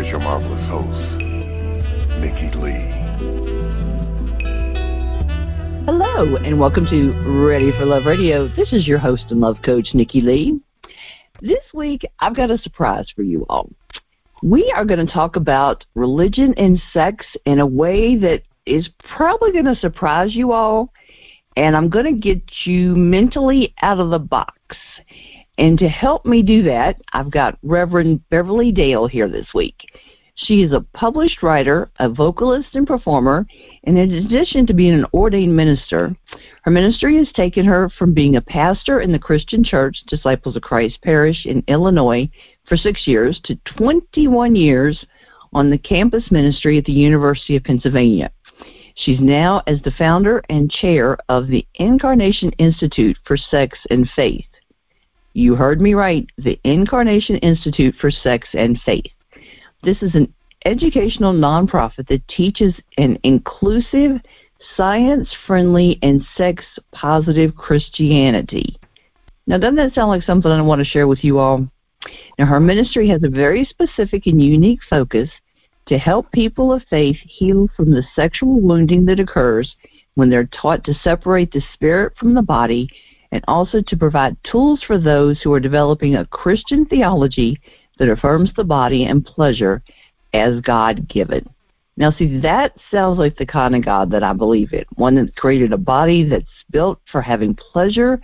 Here's your marvelous host, Nikki Lee. Hello, and welcome to Ready for Love Radio. This is your host and love coach, Nikki Lee. This week, I've got a surprise for you all. We are going to talk about religion and sex in a way that is probably going to surprise you all, and I'm going to get you mentally out of the box. And to help me do that, I've got Reverend Beverly Dale here this week. She is a published writer, a vocalist, and performer, and in addition to being an ordained minister, her ministry has taken her from being a pastor in the Christian Church, Disciples of Christ Parish in Illinois, for six years to 21 years on the campus ministry at the University of Pennsylvania. She's now as the founder and chair of the Incarnation Institute for Sex and Faith. You heard me right, the Incarnation Institute for Sex and Faith. This is an educational nonprofit that teaches an inclusive, science friendly, and sex positive Christianity. Now, doesn't that sound like something I want to share with you all? Now, her ministry has a very specific and unique focus to help people of faith heal from the sexual wounding that occurs when they're taught to separate the spirit from the body and also to provide tools for those who are developing a Christian theology that affirms the body and pleasure as God given. Now, see, that sounds like the kind of God that I believe in one that created a body that's built for having pleasure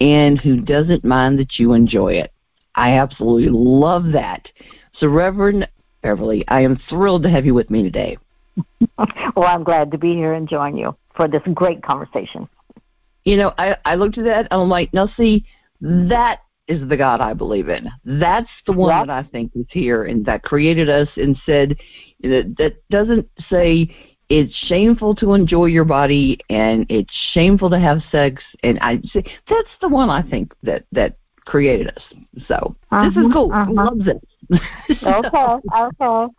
and who doesn't mind that you enjoy it. I absolutely love that. So, Reverend Beverly, I am thrilled to have you with me today. well, I'm glad to be here and join you for this great conversation. You know, I, I looked at that and I'm like, now see, that is the God I believe in. That's the one that I think is here and that created us and said that that doesn't say it's shameful to enjoy your body and it's shameful to have sex and I say that's the one I think that that created us. So uh-huh, this is uh-huh, cool. Uh-huh. I love this. okay, okay.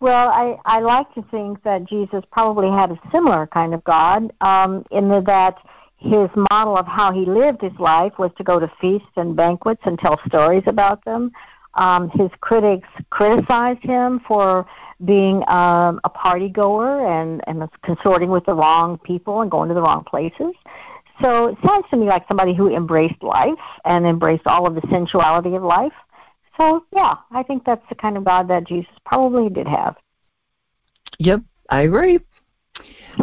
Well, I I like to think that Jesus probably had a similar kind of God, um, in the, that his model of how he lived his life was to go to feasts and banquets and tell stories about them. Um, his critics criticized him for being um, a party goer and, and consorting with the wrong people and going to the wrong places. So it sounds to me like somebody who embraced life and embraced all of the sensuality of life. So yeah, I think that's the kind of God that Jesus probably did have. Yep, I agree.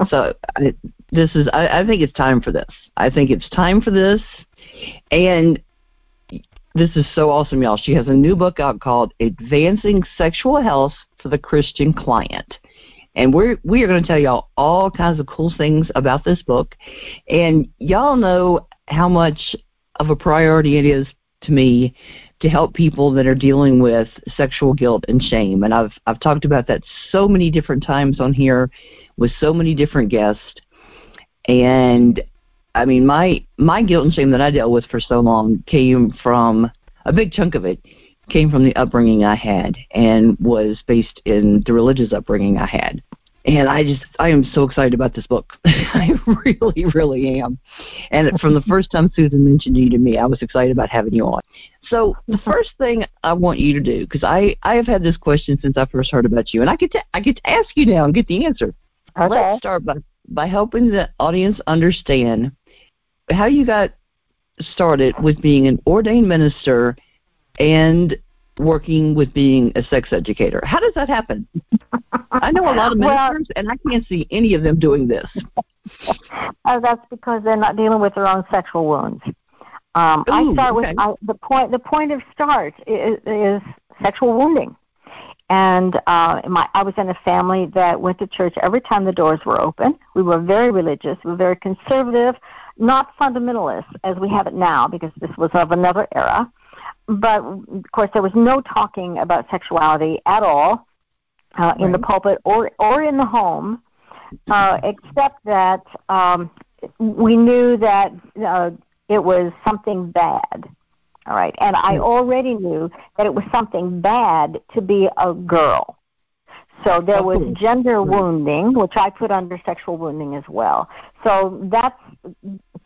So I, this is I, I think it's time for this. I think it's time for this, and this is so awesome, y'all. She has a new book out called "Advancing Sexual Health for the Christian Client." And we're we are going to tell y'all all kinds of cool things about this book, and y'all know how much of a priority it is to me to help people that are dealing with sexual guilt and shame. And I've I've talked about that so many different times on here with so many different guests. And I mean, my my guilt and shame that I dealt with for so long came from a big chunk of it came from the upbringing I had and was based in the religious upbringing I had. And I just I am so excited about this book. I really, really am. And from the first time Susan mentioned you to me, I was excited about having you on. So the first thing I want you to do, because I I have had this question since I first heard about you, and I get to I get to ask you now and get the answer. Okay. Let's start by, by helping the audience understand how you got started with being an ordained minister and working with being a sex educator. How does that happen? I know a lot of ministers, well, and I can't see any of them doing this. Uh, that's because they're not dealing with their own sexual wounds. Um, Ooh, I start with I, the point. The point of start is, is sexual wounding. And uh, my, I was in a family that went to church every time the doors were open. We were very religious, we were very conservative, not fundamentalist as we have it now, because this was of another era. But of course, there was no talking about sexuality at all uh, right. in the pulpit or or in the home, uh, except that um, we knew that uh, it was something bad all right. And I already knew that it was something bad to be a girl. So there was gender wounding, which I put under sexual wounding as well. So that's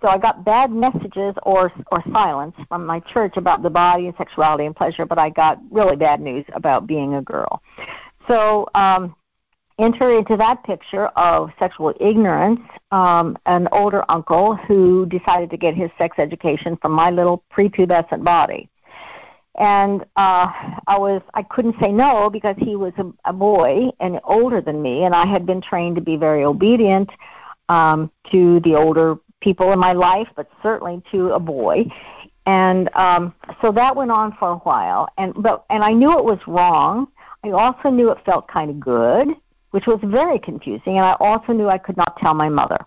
so I got bad messages or or silence from my church about the body and sexuality and pleasure, but I got really bad news about being a girl. So um, enter into that picture of sexual ignorance. Um, an older uncle who decided to get his sex education from my little prepubescent body. And uh i was i couldn't say no because he was a, a boy and older than me and i had been trained to be very obedient um to the older people in my life but certainly to a boy. And um so that went on for a while. And but and i knew it was wrong. I also knew it felt kind of good which was very confusing and i also knew i could not tell my mother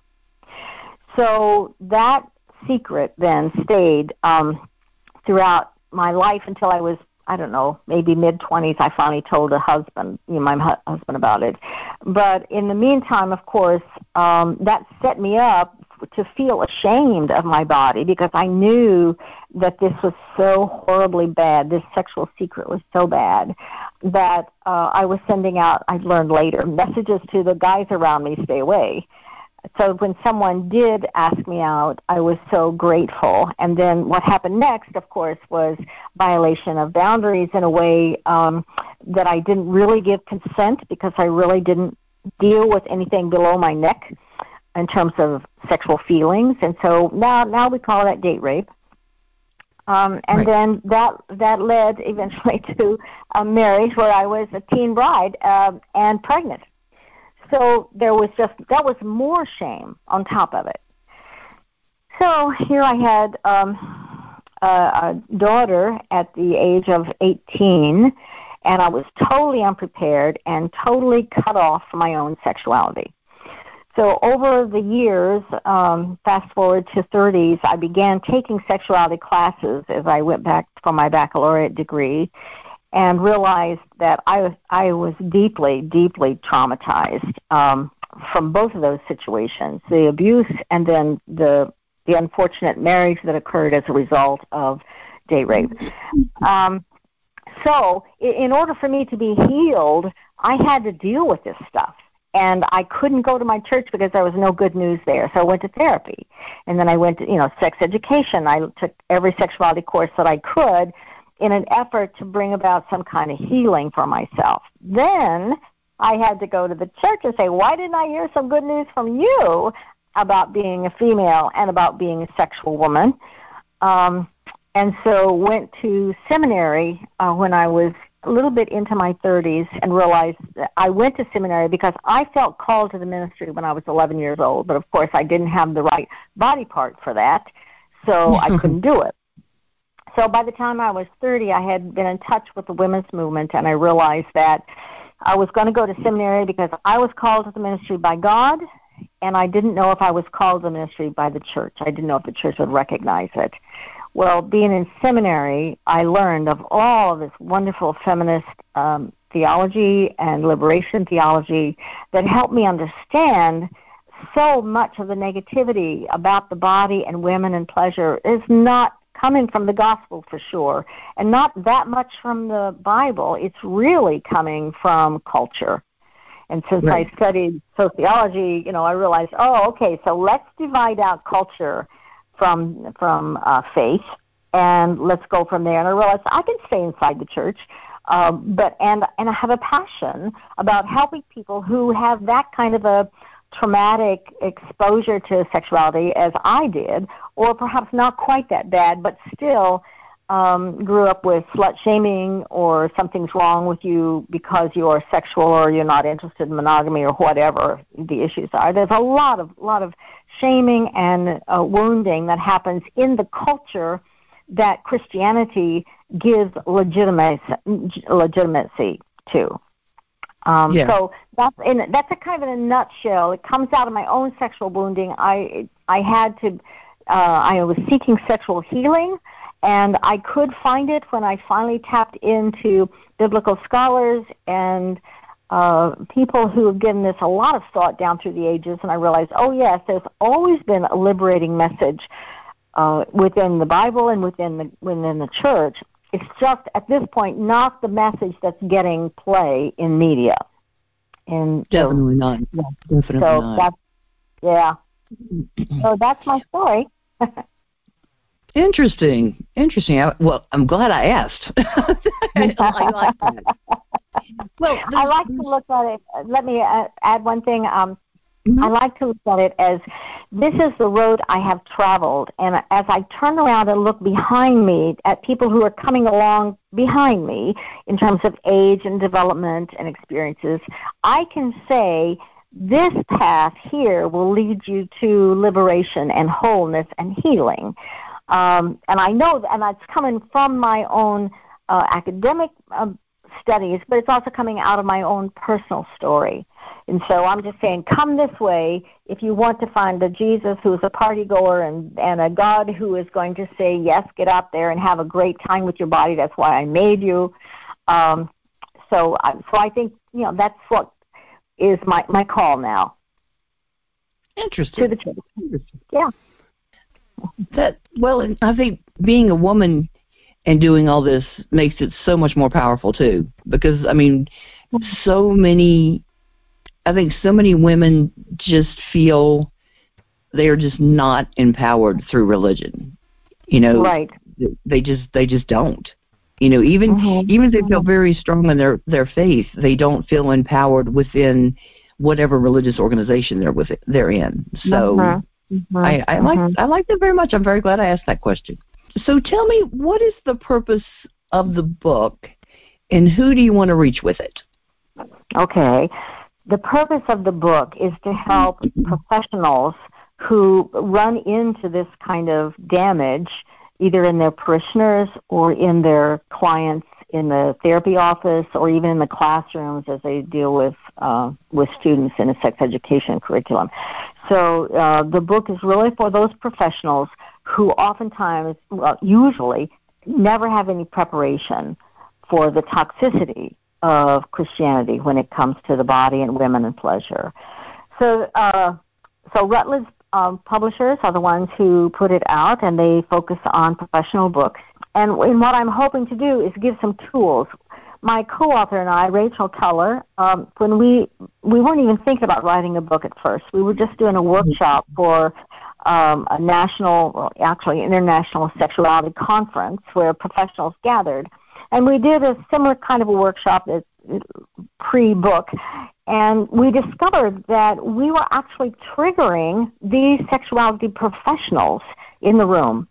so that secret then stayed um throughout my life until I was I don't know, maybe mid 20s, I finally told a husband, you know, my hu- husband about it. But in the meantime, of course, um, that set me up to feel ashamed of my body because I knew that this was so horribly bad. This sexual secret was so bad that uh, I was sending out, I learned later, messages to the guys around me stay away so when someone did ask me out, I was so grateful. And then what happened next, of course, was violation of boundaries in a way um, that I didn't really give consent because I really didn't deal with anything below my neck in terms of sexual feelings. And so now, now we call that date rape. Um, and right. then that that led eventually to a marriage where I was a teen bride uh, and pregnant so there was just that was more shame on top of it. So here I had um, a, a daughter at the age of 18, and I was totally unprepared and totally cut off from my own sexuality. So over the years, um, fast forward to 30s, I began taking sexuality classes as I went back for my baccalaureate degree, and realized that I was I was deeply, deeply traumatized um, from both of those situations, the abuse and then the the unfortunate marriage that occurred as a result of date rape. Um, so, in order for me to be healed, I had to deal with this stuff. And I couldn't go to my church because there was no good news there. So I went to therapy. And then I went to, you know, sex education. I took every sexuality course that I could in an effort to bring about some kind of healing for myself. Then I had to go to the church and say, Why didn't I hear some good news from you about being a female and about being a sexual woman? Um, and so went to seminary uh, when I was a little bit into my 30s and realized that I went to seminary because I felt called to the ministry when I was 11 years old, but of course I didn't have the right body part for that, so I couldn't do it. So by the time I was 30, I had been in touch with the women's movement, and I realized that I was going to go to seminary because I was called to the ministry by God, and I didn't know if I was called to the ministry by the church. I didn't know if the church would recognize it. Well, being in seminary, I learned of all of this wonderful feminist um, theology and liberation theology that helped me understand so much of the negativity about the body and women and pleasure is not coming from the gospel for sure, and not that much from the Bible. It's really coming from culture. And since right. I studied sociology, you know, I realized, oh, okay, so let's divide out culture from from uh, faith, and let's go from there. And I realized I can stay inside the church, um, but and and I have a passion about helping people who have that kind of a traumatic exposure to sexuality as I did, or perhaps not quite that bad, but still um, grew up with slut shaming or something's wrong with you because you're sexual or you're not interested in monogamy or whatever the issues are. There's a lot of lot of shaming and uh, wounding that happens in the culture that Christianity gives legitimacy, legitimacy to. Um, yeah. So that's in that's a kind of in a nutshell. It comes out of my own sexual wounding. I I had to uh, I was seeking sexual healing, and I could find it when I finally tapped into biblical scholars and uh, people who have given this a lot of thought down through the ages. And I realized, oh yes, there's always been a liberating message uh, within the Bible and within the within the church it's just at this point not the message that's getting play in media. And definitely so, not. Yeah, definitely so not. That's, yeah. so that's my story. Interesting, interesting. I, well, I'm glad I asked. I, I like that. Well, I like to look at it. Let me uh, add one thing. Um, mm-hmm. I like to look at it as this is the road I have traveled, and as I turn around and look behind me at people who are coming along behind me in terms of age and development and experiences, I can say this path here will lead you to liberation and wholeness and healing. Um, and I know, and that's coming from my own uh, academic uh, studies, but it's also coming out of my own personal story. And so I'm just saying, come this way if you want to find a Jesus who's a party goer and, and a God who is going to say, yes, get out there and have a great time with your body. That's why I made you. Um, so, I, so I think you know that's what is my my call now. Interesting. To the church. Yeah. That well, I think being a woman and doing all this makes it so much more powerful too. Because I mean, so many, I think so many women just feel they are just not empowered through religion. You know, right? They just they just don't. You know, even mm-hmm. even if they feel very strong in their their faith, they don't feel empowered within whatever religious organization they're with they're in. So mm-hmm. Mm-hmm. I, I like mm-hmm. I like that very much. I'm very glad I asked that question. So tell me, what is the purpose of the book, and who do you want to reach with it? Okay, the purpose of the book is to help professionals who run into this kind of damage either in their parishioners or in their clients in the therapy office or even in the classrooms as they deal with uh, with students in a sex education curriculum. So uh, the book is really for those professionals who oftentimes, well, usually, never have any preparation for the toxicity of Christianity when it comes to the body and women and pleasure. So, uh, so Routledge um, publishers are the ones who put it out, and they focus on professional books. And, and what I'm hoping to do is give some tools. My co-author and I, Rachel Tiller, um, when we we weren't even thinking about writing a book at first. We were just doing a workshop for um, a national, well, actually international sexuality conference where professionals gathered, and we did a similar kind of a workshop as pre-book, and we discovered that we were actually triggering these sexuality professionals in the room.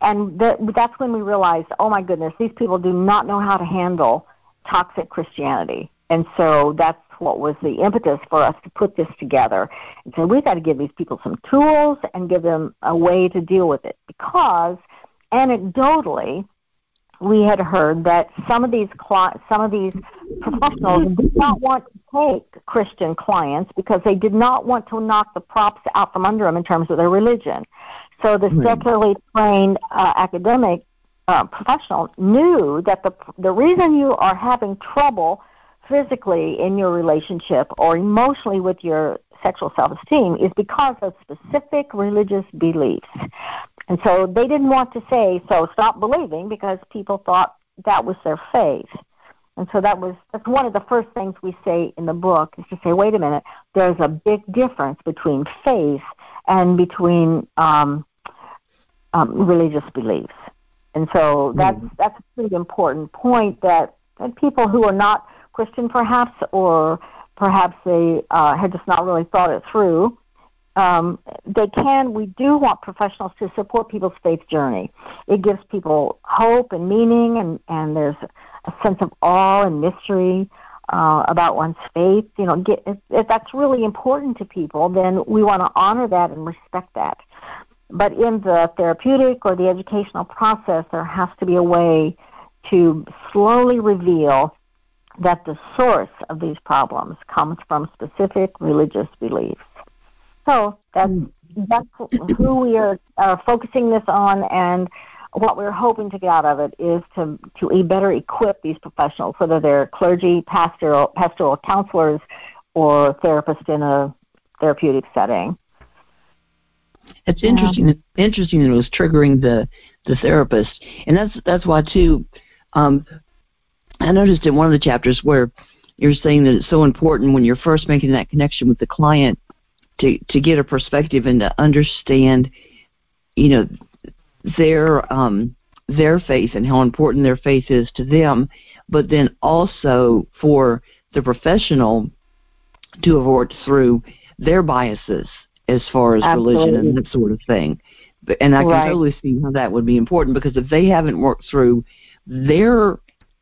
And that's when we realized, oh my goodness, these people do not know how to handle toxic Christianity. And so that's what was the impetus for us to put this together. And so we've got to give these people some tools and give them a way to deal with it. Because anecdotally, we had heard that some of these some of these professionals did not want to take Christian clients because they did not want to knock the props out from under them in terms of their religion. So the hmm. secularly trained uh, academic uh, professional knew that the the reason you are having trouble physically in your relationship or emotionally with your sexual self-esteem is because of specific religious beliefs. And so they didn't want to say, so stop believing, because people thought that was their faith. And so that was that's one of the first things we say in the book is to say, wait a minute, there's a big difference between faith and between um, um, religious beliefs. And so that's mm. that's a pretty important point that, that people who are not Christian perhaps or perhaps they uh, had just not really thought it through um, they can, we do want professionals to support people's faith journey. It gives people hope and meaning, and, and there's a sense of awe and mystery uh, about one's faith. You know, get, if, if that's really important to people, then we want to honor that and respect that. But in the therapeutic or the educational process, there has to be a way to slowly reveal that the source of these problems comes from specific religious beliefs. So that's that's who we are, are focusing this on, and what we're hoping to get out of it is to to better equip these professionals, whether they're clergy, pastoral pastoral counselors, or therapists in a therapeutic setting. It's interesting. Yeah. Interesting that it was triggering the the therapist, and that's that's why too. Um, I noticed in one of the chapters where you're saying that it's so important when you're first making that connection with the client to to get a perspective and to understand, you know, their um, their faith and how important their faith is to them, but then also for the professional to have worked through their biases as far as Absolutely. religion and that sort of thing. And I can right. totally see how that would be important because if they haven't worked through their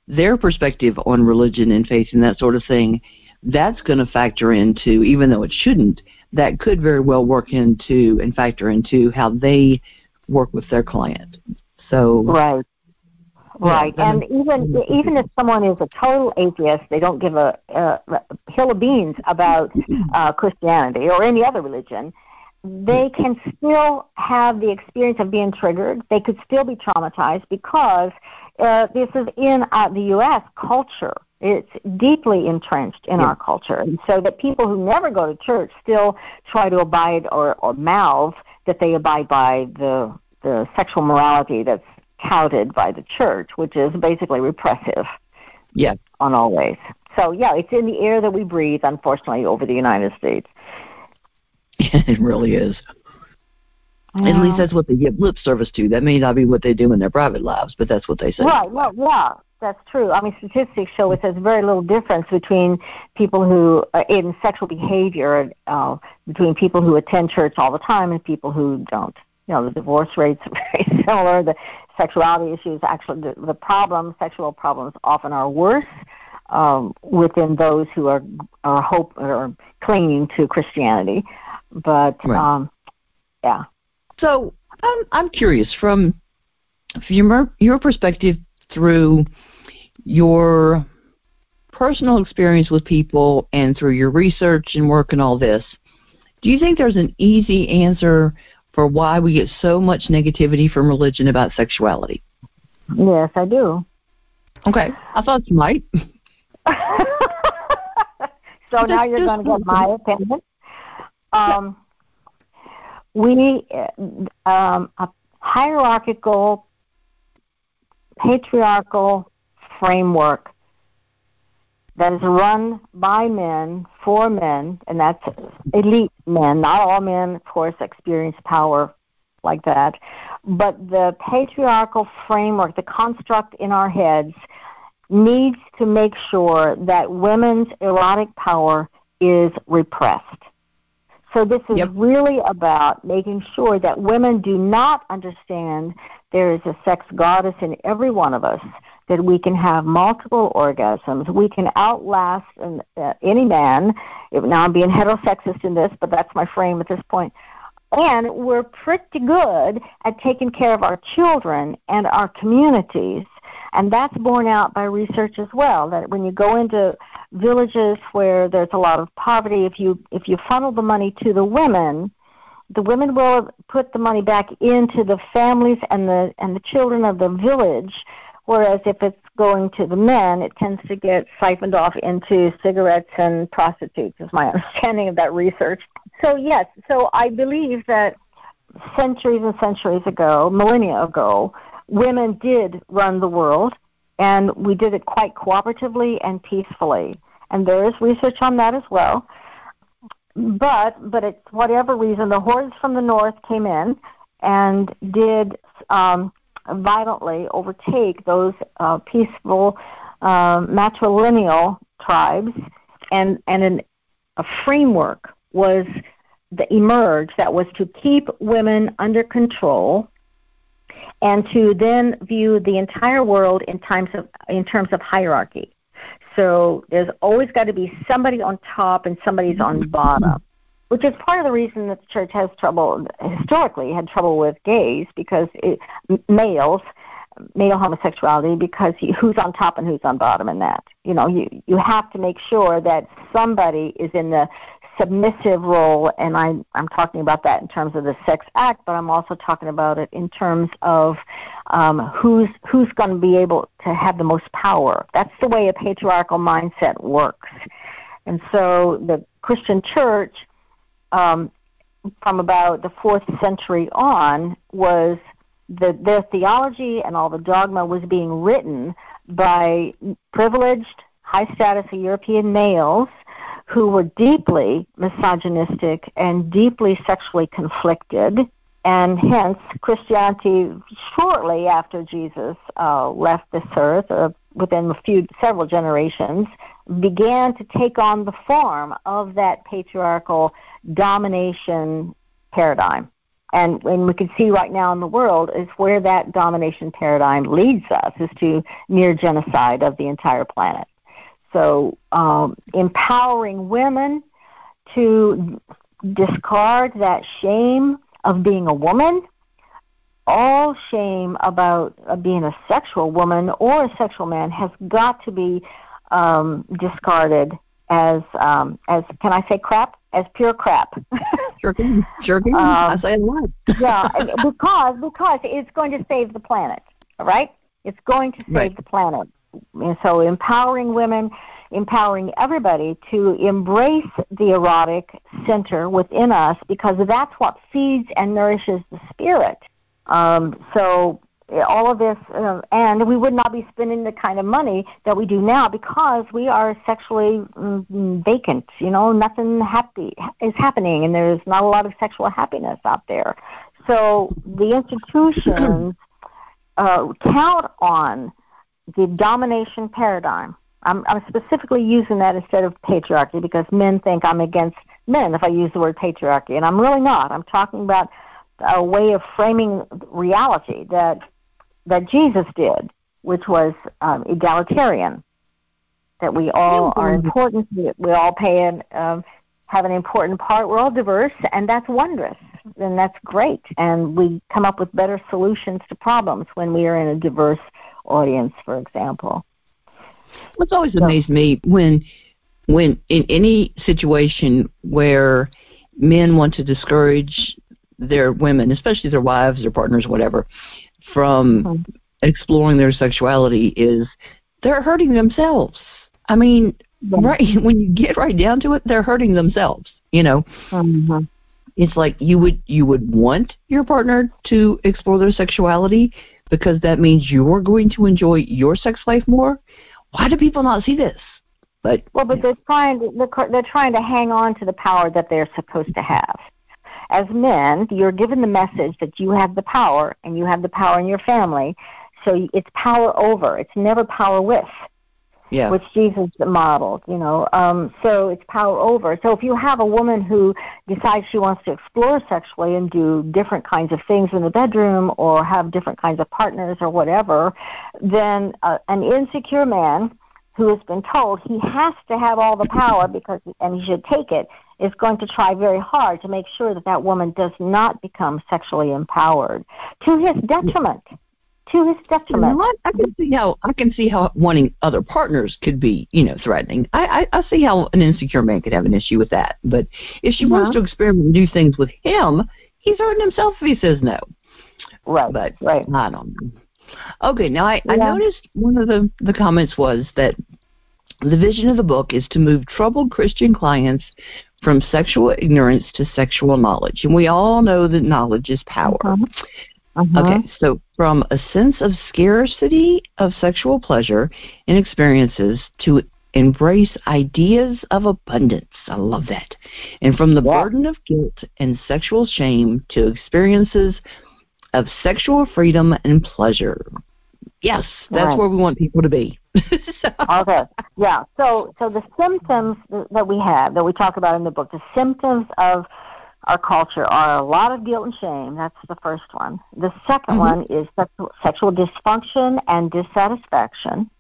their perspective on religion and faith and that sort of thing, that's going to factor into, even though it shouldn't, that could very well work into and factor into how they work with their client. So right, right, yeah, and even even if someone is a total atheist, they don't give a, a hill of beans about uh, Christianity or any other religion. They can still have the experience of being triggered. They could still be traumatized because uh, this is in uh, the U.S. culture. It's deeply entrenched in yeah. our culture, and so that people who never go to church still try to abide or, or mouth that they abide by the the sexual morality that's touted by the church, which is basically repressive. Yeah. On all ways. So yeah, it's in the air that we breathe, unfortunately, over the United States. it really is. Yeah. At least that's what they give lip service to. That may not be what they do in their private lives, but that's what they say. Right. Well, yeah, that's true. I mean, statistics show that there's very little difference between people who are in sexual behavior uh, between people who attend church all the time and people who don't. You know, the divorce rates are very similar. The sexuality issues, actually, the, the problems, sexual problems, often are worse um, within those who are are hope or clinging to Christianity. But right. um, yeah. So I'm I'm curious from from your your perspective through your personal experience with people and through your research and work and all this. Do you think there's an easy answer for why we get so much negativity from religion about sexuality? Yes, I do. Okay, I thought you might. so now you're going to get my opinion. Um, we um, a hierarchical, patriarchal framework that is run by men for men, and that's elite men. Not all men, of course, experience power like that. But the patriarchal framework, the construct in our heads, needs to make sure that women's erotic power is repressed. So this is yep. really about making sure that women do not understand there is a sex goddess in every one of us, that we can have multiple orgasms, we can outlast an, uh, any man. Now I'm being heterosexist in this, but that's my frame at this point. And we're pretty good at taking care of our children and our communities and that's borne out by research as well. That when you go into villages where there's a lot of poverty, if you if you funnel the money to the women, the women will put the money back into the families and the and the children of the village. Whereas if it's going to the men, it tends to get siphoned off into cigarettes and prostitutes, is my understanding of that research. So, yes, so I believe that centuries and centuries ago, millennia ago, women did run the world, and we did it quite cooperatively and peacefully. And there is research on that as well. But but it's whatever reason, the hordes from the north came in and did um, violently overtake those uh, peaceful uh, matrilineal tribes, and and an, a framework was the emerged that was to keep women under control and to then view the entire world in times of in terms of hierarchy. So there's always got to be somebody on top and somebody's on bottom, which is part of the reason that the church has trouble historically had trouble with gays because it, males male homosexuality because who's on top and who's on bottom in that. You know, you you have to make sure that somebody is in the submissive role, and I, I'm talking about that in terms of the sex act, but I'm also talking about it in terms of um, who's who's going to be able to have the most power. That's the way a patriarchal mindset works, and so the Christian Church, um, from about the fourth century on, was the, their theology and all the dogma was being written by privileged high status European males who were deeply misogynistic and deeply sexually conflicted. And hence, Christianity, shortly after Jesus uh, left this earth, uh, within a few several generations, began to take on the form of that patriarchal domination paradigm. And, and we can see right now in the world is where that domination paradigm leads us is to near genocide of the entire planet. So um, empowering women to discard that shame of being a woman, all shame about uh, being a sexual woman or a sexual man has got to be um, discarded as um, as can I say crap as pure crap. sure can, sure can. Um, I say a yeah, because because it's going to save the planet, right? It's going to save right. the planet. And so empowering women, empowering everybody to embrace the erotic center within us because that's what feeds and nourishes the spirit. Um, so all of this, uh, and we would not be spending the kind of money that we do now because we are sexually mm, vacant. You know, nothing happy is happening, and there's not a lot of sexual happiness out there. So the institutions uh, count on the domination paradigm. I'm, I'm specifically using that instead of patriarchy because men think I'm against men if I use the word patriarchy, and I'm really not. I'm talking about a way of framing reality that that Jesus did, which was um, egalitarian. That we all are important. We all pay an um, have an important part. We're all diverse, and that's wondrous, and that's great. And we come up with better solutions to problems when we are in a diverse audience, for example. What's always so. amazed me when when in any situation where men want to discourage their women, especially their wives, their partners, whatever, from mm-hmm. exploring their sexuality is they're hurting themselves. I mean, right when you get right down to it, they're hurting themselves. You know, mm-hmm. it's like you would you would want your partner to explore their sexuality because that means you're going to enjoy your sex life more. Why do people not see this? But well, but they're trying to they're, they're trying to hang on to the power that they're supposed to have as men, you're given the message that you have the power and you have the power in your family. So it's power over. It's never power with. Yeah. Which Jesus modeled, you know. Um, so it's power over. So if you have a woman who decides she wants to explore sexually and do different kinds of things in the bedroom or have different kinds of partners or whatever, then uh, an insecure man who has been told he has to have all the power because and he should take it is going to try very hard to make sure that that woman does not become sexually empowered to his mm-hmm. detriment. To his detriment. You know I can see how I can see how wanting other partners could be, you know, threatening. I, I, I see how an insecure man could have an issue with that. But if she wants uh-huh. to experiment and do things with him, he's hurting himself if he says no. Right. But right. I don't know. Okay, now I, yeah. I noticed one of the, the comments was that the vision of the book is to move troubled Christian clients from sexual ignorance to sexual knowledge. And we all know that knowledge is power. Uh-huh. Uh-huh. Okay, so from a sense of scarcity of sexual pleasure and experiences to embrace ideas of abundance. I love that. And from the yeah. burden of guilt and sexual shame to experiences of sexual freedom and pleasure. Yes, that's right. where we want people to be. so. Okay. Yeah. So so the symptoms that we have that we talk about in the book, the symptoms of our culture are a lot of guilt and shame. That's the first one. The 2nd mm-hmm. one is sexual, sexual dysfunction and dissatisfaction.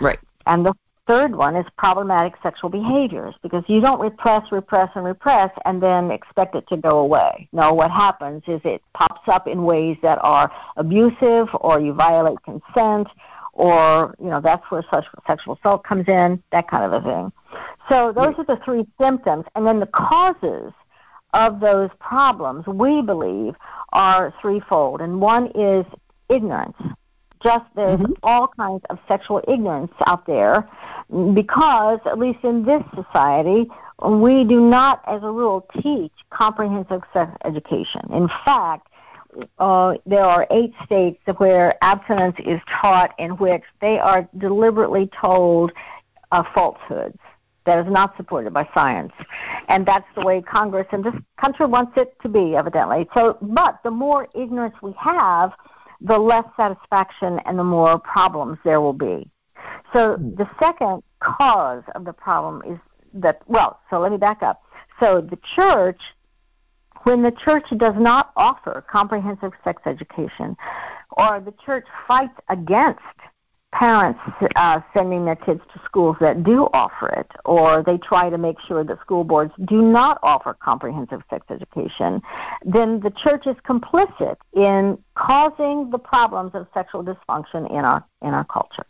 Right. And the third one is problematic sexual behaviors because you don't repress, repress, and repress and then expect it to go away. No, what happens is it pops up in ways that are abusive or you violate consent or, you know, that's where sexual assault comes in, that kind of a thing. So those are the three symptoms. And then the causes of those problems, we believe, are threefold. And one is ignorance just there's mm-hmm. all kinds of sexual ignorance out there because at least in this society we do not as a rule teach comprehensive sex education in fact uh, there are eight states where abstinence is taught in which they are deliberately told uh, falsehoods that is not supported by science. And that's the way Congress and this country wants it to be, evidently. So, but the more ignorance we have, the less satisfaction and the more problems there will be. So hmm. the second cause of the problem is that, well, so let me back up. So the church, when the church does not offer comprehensive sex education, or the church fights against parents uh, sending their kids to schools that do offer it, or they try to make sure that school boards do not offer comprehensive sex education, then the church is complicit in causing the problems of sexual dysfunction in our in our culture.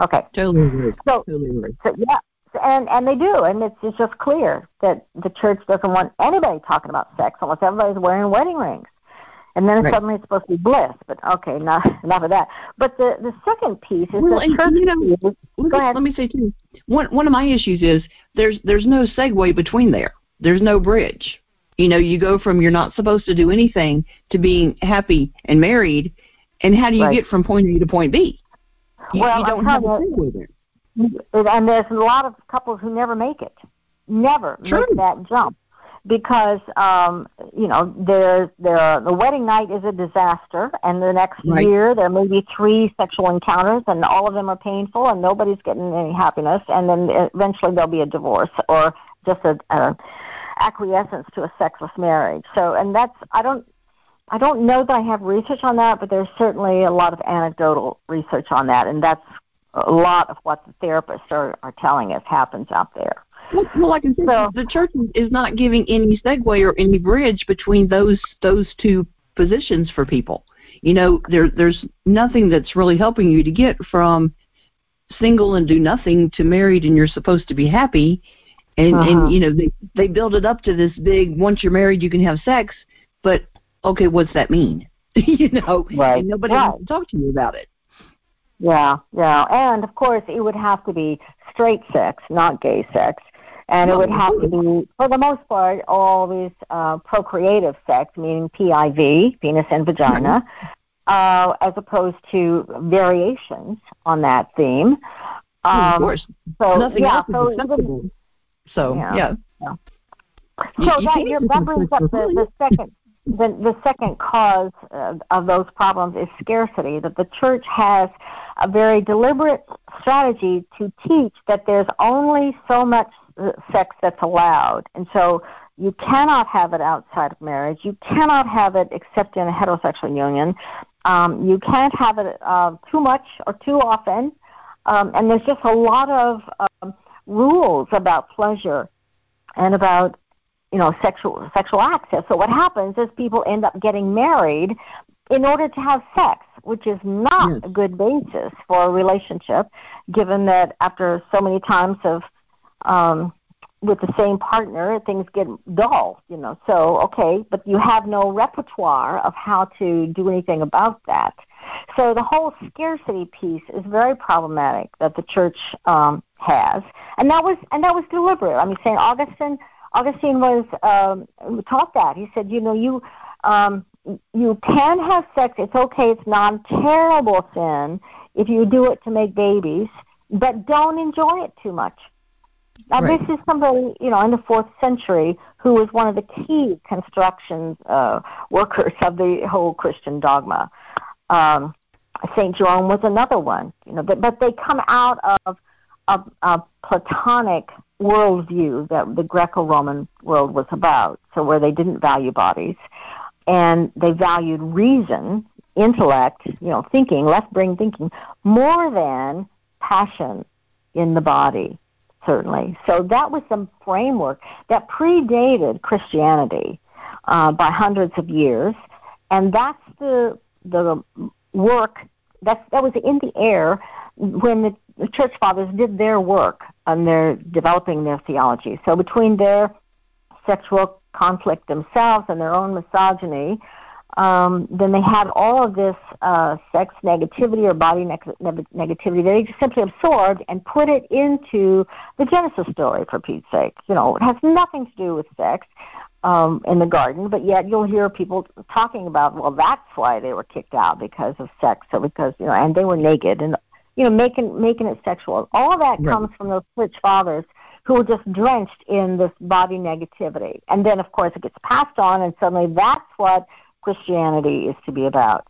Okay. Totally agree. So, totally agree. So, yeah, and and they do, and it's, it's just clear that the church doesn't want anybody talking about sex unless everybody's wearing wedding rings and then right. suddenly it's supposed to be bliss. But okay, not enough of that. But the the second piece is well, that church. You know, go ahead. Let me say too. One one of my issues is there's there's no segue between there. There's no bridge. You know, you go from you're not supposed to do anything to being happy and married, and how do you right. get from point A to point B? You, well, you don't have a segue there. And there's a lot of couples who never make it, never sure. make that jump because um you know there there the wedding night is a disaster and the next right. year there may be three sexual encounters and all of them are painful and nobody's getting any happiness and then eventually there'll be a divorce or just a, a acquiescence to a sexless marriage so and that's i don't i don't know that i have research on that but there's certainly a lot of anecdotal research on that and that's a lot of what the therapists are, are telling us happens out there well, well like I said, so, the church is not giving any segue or any bridge between those those two positions for people. You know, there there's nothing that's really helping you to get from single and do nothing to married and you're supposed to be happy. And uh-huh. and you know they they build it up to this big once you're married you can have sex, but okay, what's that mean? you know, right. and nobody right. wants to talk to you about it. Yeah, yeah, and of course it would have to be straight sex, not gay sex and it would have to be, for the most part, always uh, procreative sex, meaning PIV, penis and vagina, uh, as opposed to variations on that theme. Um, of course. So, Nothing yeah, else so is acceptable. So, yeah. yeah. yeah. So you, you that, that brings up the, the second the, the second cause uh, of those problems is scarcity, that the church has a very deliberate strategy to teach that there's only so much uh, sex that's allowed. And so you cannot have it outside of marriage. You cannot have it except in a heterosexual union. Um, you can't have it uh, too much or too often. Um, and there's just a lot of um, rules about pleasure and about you know sexual sexual access. So what happens is people end up getting married in order to have sex, which is not yes. a good basis for a relationship, given that after so many times of um, with the same partner, things get dull, you know. So okay, but you have no repertoire of how to do anything about that. So the whole scarcity piece is very problematic that the church um, has, and that was and that was deliberate. I mean, Saint Augustine Augustine was um, taught that. He said, you know, you um, you can have sex. It's okay. It's not a terrible sin if you do it to make babies, but don't enjoy it too much. Now, right. this is somebody, you know, in the fourth century who was one of the key construction uh, workers of the whole Christian dogma. Um, Saint Jerome was another one, you know, but, but they come out of a, a Platonic worldview that the Greco-Roman world was about. So where they didn't value bodies, and they valued reason, intellect, you know, thinking, left brain thinking, more than passion in the body. Certainly. So that was some framework that predated Christianity uh, by hundreds of years, and that's the the work that that was in the air when the the church fathers did their work on their developing their theology. So between their sexual conflict themselves and their own misogyny, um, then they had all of this uh, sex negativity or body ne- negativity that they just simply absorbed and put it into the Genesis story, for Pete's sake. You know, it has nothing to do with sex um, in the garden, but yet you'll hear people talking about, well, that's why they were kicked out because of sex, or because you know, and they were naked and you know, making making it sexual. All that right. comes from those church fathers who are just drenched in this body negativity. And then, of course, it gets passed on, and suddenly that's what Christianity is to be about.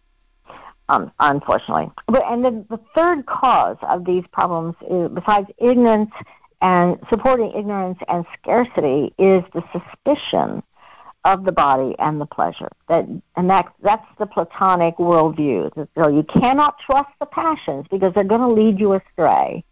Um, unfortunately, but and then the third cause of these problems, is, besides ignorance and supporting ignorance and scarcity, is the suspicion of the body and the pleasure. That and that that's the Platonic worldview. So you cannot trust the passions because they're going to lead you astray.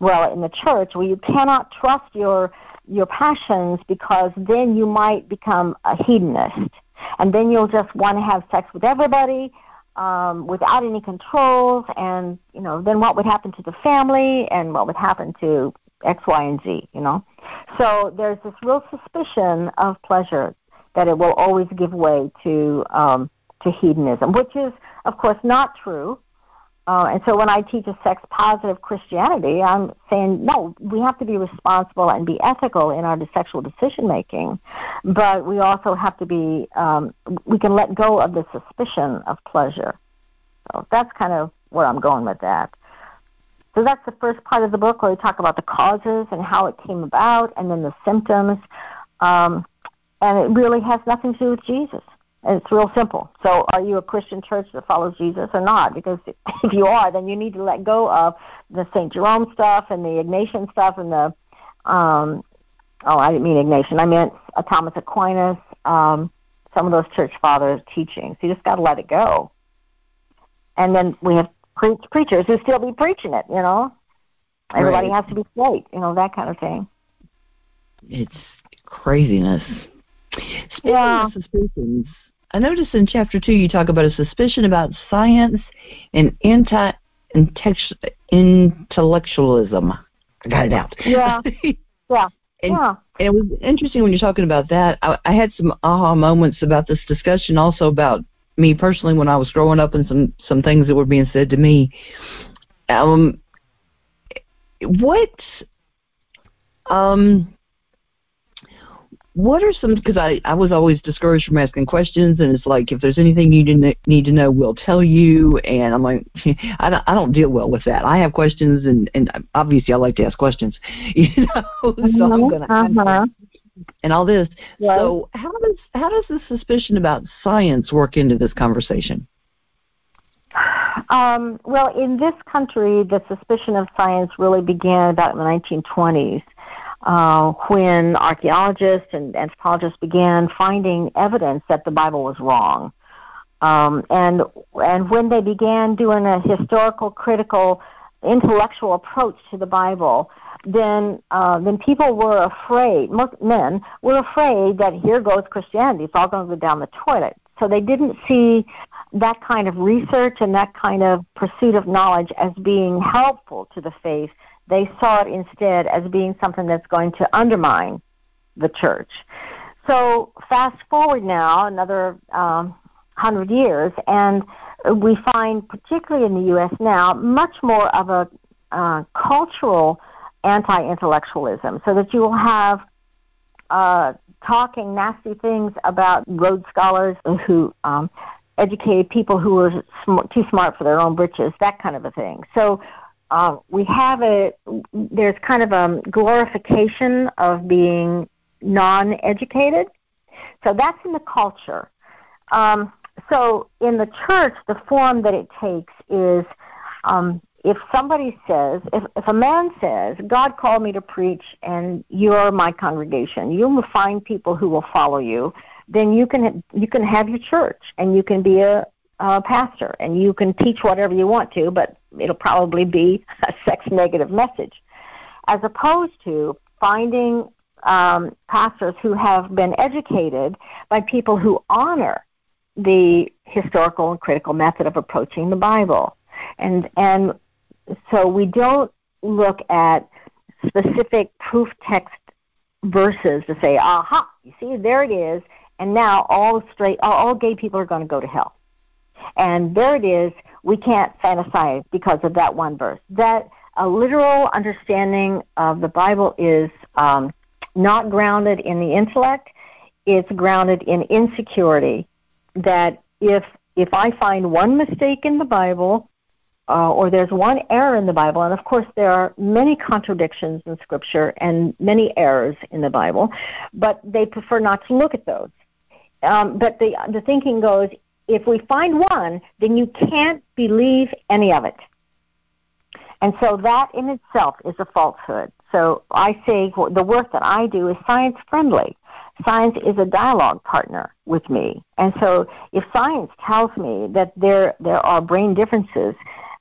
Well, in the church, well, you cannot trust your your passions because then you might become a hedonist, and then you'll just want to have sex with everybody um, without any controls, and you know then what would happen to the family, and what would happen to X, Y, and Z. You know, so there's this real suspicion of pleasure that it will always give way to um, to hedonism, which is, of course, not true. Uh, and so when I teach a sex positive Christianity, I'm saying, no, we have to be responsible and be ethical in our sexual decision making, but we also have to be, um, we can let go of the suspicion of pleasure. So that's kind of where I'm going with that. So that's the first part of the book where we talk about the causes and how it came about, and then the symptoms. Um, and it really has nothing to do with Jesus. It's real simple. So, are you a Christian church that follows Jesus or not? Because if you are, then you need to let go of the St. Jerome stuff and the Ignatian stuff and the, um, oh, I didn't mean Ignatian. I meant Thomas Aquinas, um, some of those church fathers' teachings. You just got to let it go. And then we have pre- preachers who still be preaching it. You know, everybody right. has to be straight. You know that kind of thing. It's craziness. Speaking yeah. of suspicions, I noticed in chapter two you talk about a suspicion about science and anti intellectualism. I got it out. Yeah. yeah. And, yeah. and it was interesting when you're talking about that. I, I had some aha moments about this discussion, also about me personally when I was growing up, and some some things that were being said to me. Um, what um what are some because I, I was always discouraged from asking questions and it's like if there's anything you didn't need to know we'll tell you and i'm like i don't, I don't deal well with that i have questions and and obviously i like to ask questions you know mm-hmm. so i'm mm-hmm. going to uh-huh. and all this so how does how does the suspicion about science work into this conversation um, well, in this country, the suspicion of science really began about in the 1920s uh, when archaeologists and anthropologists began finding evidence that the Bible was wrong. Um, and and when they began doing a historical, critical, intellectual approach to the Bible, then uh, then people were afraid. Most men were afraid that here goes Christianity; it's all going to go down the toilet. So they didn't see that kind of research and that kind of pursuit of knowledge as being helpful to the faith they saw it instead as being something that's going to undermine the church. So fast forward now another um, hundred years, and we find, particularly in the U.S. now, much more of a uh, cultural anti-intellectualism, so that you will have uh, talking nasty things about Rhodes scholars who um, educated people who were sm- too smart for their own britches, that kind of a thing. So uh, we have a there's kind of a glorification of being non-educated. So that's in the culture. Um, so in the church, the form that it takes is um, if somebody says, if, if a man says, God called me to preach and you're my congregation, you will find people who will follow you, then you can you can have your church and you can be a, a pastor and you can teach whatever you want to, but it'll probably be a sex negative message, as opposed to finding um, pastors who have been educated by people who honor the historical and critical method of approaching the Bible. And and so we don't look at specific proof text verses to say, aha, you see, there it is, and now all straight all gay people are going to go to hell. And there it is. We can't fantasize because of that one verse. That a literal understanding of the Bible is um, not grounded in the intellect. It's grounded in insecurity. That if if I find one mistake in the Bible, uh, or there's one error in the Bible, and of course there are many contradictions in Scripture and many errors in the Bible, but they prefer not to look at those. Um, but the the thinking goes, if we find one, then you can't believe any of it. And so that in itself is a falsehood. So I say the work that I do is science friendly. Science is a dialogue partner with me. And so if science tells me that there there are brain differences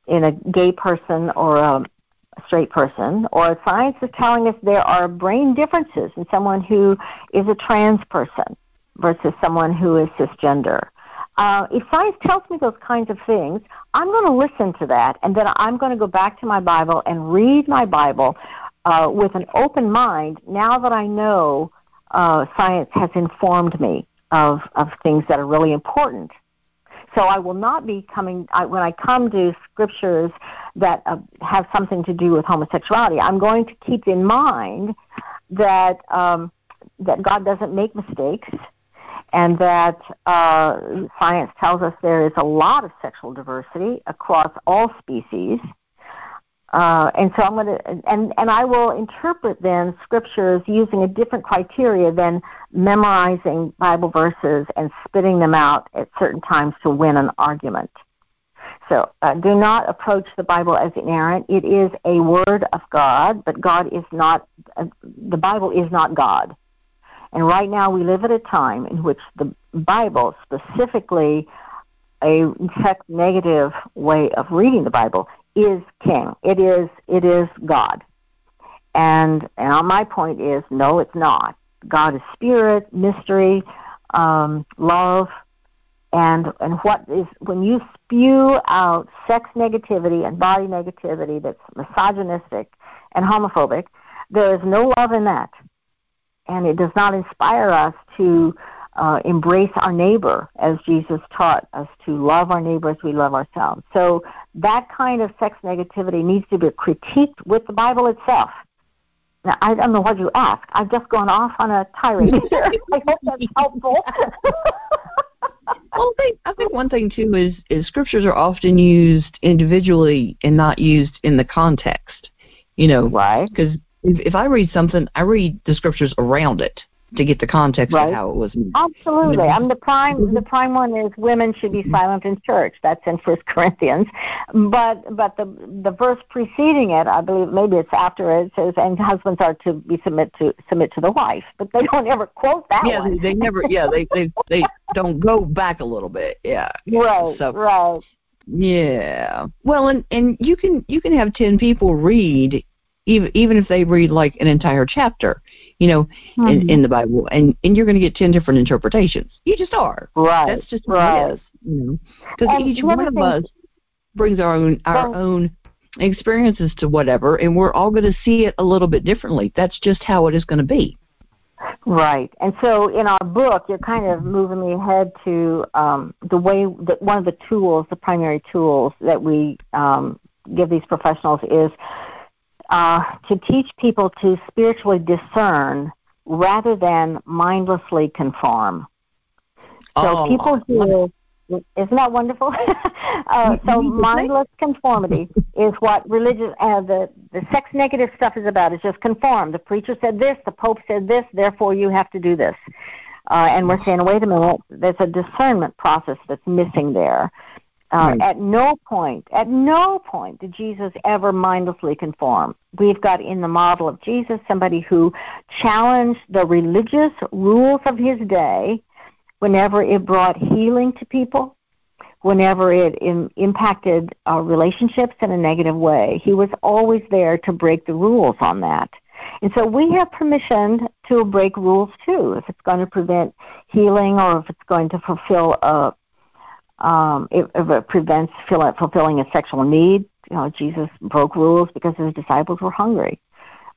in a gay person or a straight person, or science is telling us there are brain differences in someone who is a trans person versus someone who is cisgender. Uh, if science tells me those kinds of things, I'm going to listen to that, and then I'm going to go back to my Bible and read my Bible uh, with an open mind. Now that I know uh, science has informed me of of things that are really important so I will not be coming I, when I come to scriptures that uh, have something to do with homosexuality. I'm going to keep in mind that um, that God doesn't make mistakes, and that uh, science tells us there is a lot of sexual diversity across all species. Uh, and so I'm going to, and, and I will interpret then scriptures using a different criteria than memorizing Bible verses and spitting them out at certain times to win an argument. So uh, do not approach the Bible as inerrant. It is a word of God, but God is not, uh, the Bible is not God. And right now we live at a time in which the Bible, specifically a sex negative way of reading the Bible, is king. It is it is God. And and my point is no, it's not. God is spirit, mystery, um, love, and and what is when you spew out sex negativity and body negativity that's misogynistic and homophobic, there is no love in that, and it does not inspire us to uh, embrace our neighbor as Jesus taught us to love our neighbor as we love ourselves. So that kind of sex negativity needs to be critiqued with the Bible itself. Now, I don't know what you ask. I've just gone off on a tirade here. I hope that's helpful. well, I think, I think one thing too is is scriptures are often used individually and not used in the context. You know, right? Because if, I read something, I read the scriptures around it to get the context right. of how it was. Absolutely. Mm-hmm. I mean, the prime mm-hmm. the prime one is women should be mm-hmm. silent in church. That's in First Corinthians. But but the the verse preceding it, I believe maybe it's after it, says, and husbands are to be submit to submit to the wife. But they don't ever quote that yeah, one. They, they never. Yeah, they they they don't go back a little bit. Yeah. Right. So, right. Yeah. Well, and and you can you can have ten people read even even if they read like an entire chapter you know, mm-hmm. in, in the Bible, and and you're going to get ten different interpretations. You just are. Right. That's just right. it is. You know, because each one of us brings our own our well, own experiences to whatever, and we're all going to see it a little bit differently. That's just how it is going to be. Right. And so in our book, you're kind of moving me ahead to um, the way that one of the tools, the primary tools that we um, give these professionals is uh, to teach people to spiritually discern rather than mindlessly conform. So oh, people who isn't that wonderful? uh, so mindless conformity is what religious uh, the the sex negative stuff is about. Is just conform. The preacher said this, the pope said this, therefore you have to do this. Uh, and we're saying, wait a minute, there's a discernment process that's missing there. Uh, right. At no point, at no point did Jesus ever mindlessly conform. We've got in the model of Jesus somebody who challenged the religious rules of his day whenever it brought healing to people, whenever it in, impacted uh, relationships in a negative way. He was always there to break the rules on that. And so we have permission to break rules too, if it's going to prevent healing or if it's going to fulfill a um, if it prevents fulfilling a sexual need. You know, Jesus broke rules because his disciples were hungry.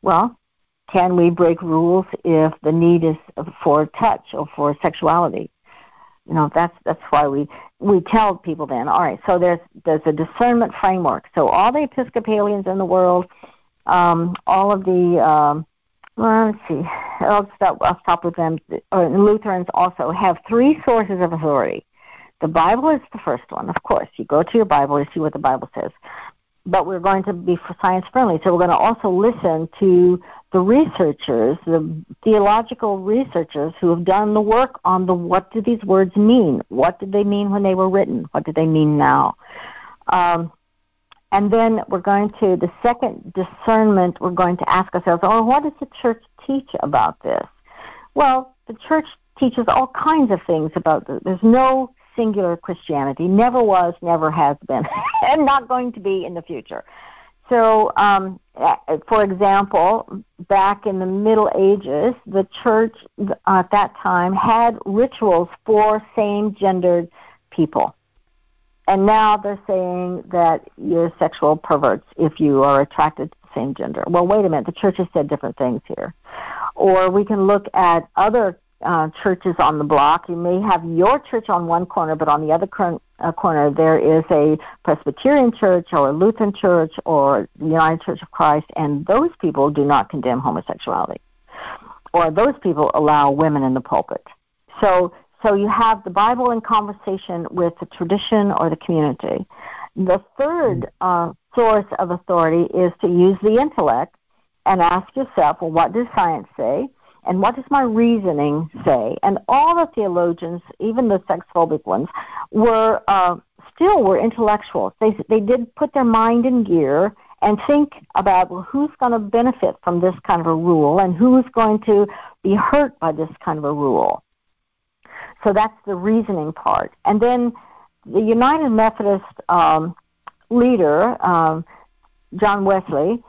Well, can we break rules if the need is for touch or for sexuality? You know, that's that's why we we tell people then. All right, so there's there's a discernment framework. So all the Episcopalians in the world, um, all of the um, well, let's see, I'll stop. I'll stop with them. Lutherans also have three sources of authority The Bible is the first one, of course. You go to your Bible, you see what the Bible says. But we're going to be science friendly, so we're going to also listen to the researchers, the theological researchers who have done the work on the what do these words mean? What did they mean when they were written? What do they mean now? Um, and then we're going to, the second discernment, we're going to ask ourselves, oh, what does the church teach about this? Well, the church teaches all kinds of things about this. There's no singular Christianity, never was, never has been, and not going to be in the future. So, um, for example, back in the Middle Ages, the church uh, at that time had rituals for same gendered people. And now they're saying that you're sexual perverts if you are attracted to the same gender. Well, wait a minute. The church has said different things here. Or we can look at other uh, churches on the block. You may have your church on one corner, but on the other cor- uh, corner there is a Presbyterian church or a Lutheran church or the United Church of Christ, and those people do not condemn homosexuality. Or those people allow women in the pulpit. So, so you have the Bible in conversation with the tradition or the community. The third uh, source of authority is to use the intellect and ask yourself, well, what does science say? And what does my reasoning say? And all the theologians, even the sex-phobic ones, were uh, still were intellectuals. They they did put their mind in gear and think about well, who's going to benefit from this kind of a rule and who's going to be hurt by this kind of a rule. So that's the reasoning part. And then the United Methodist um, leader, um, John Wesley,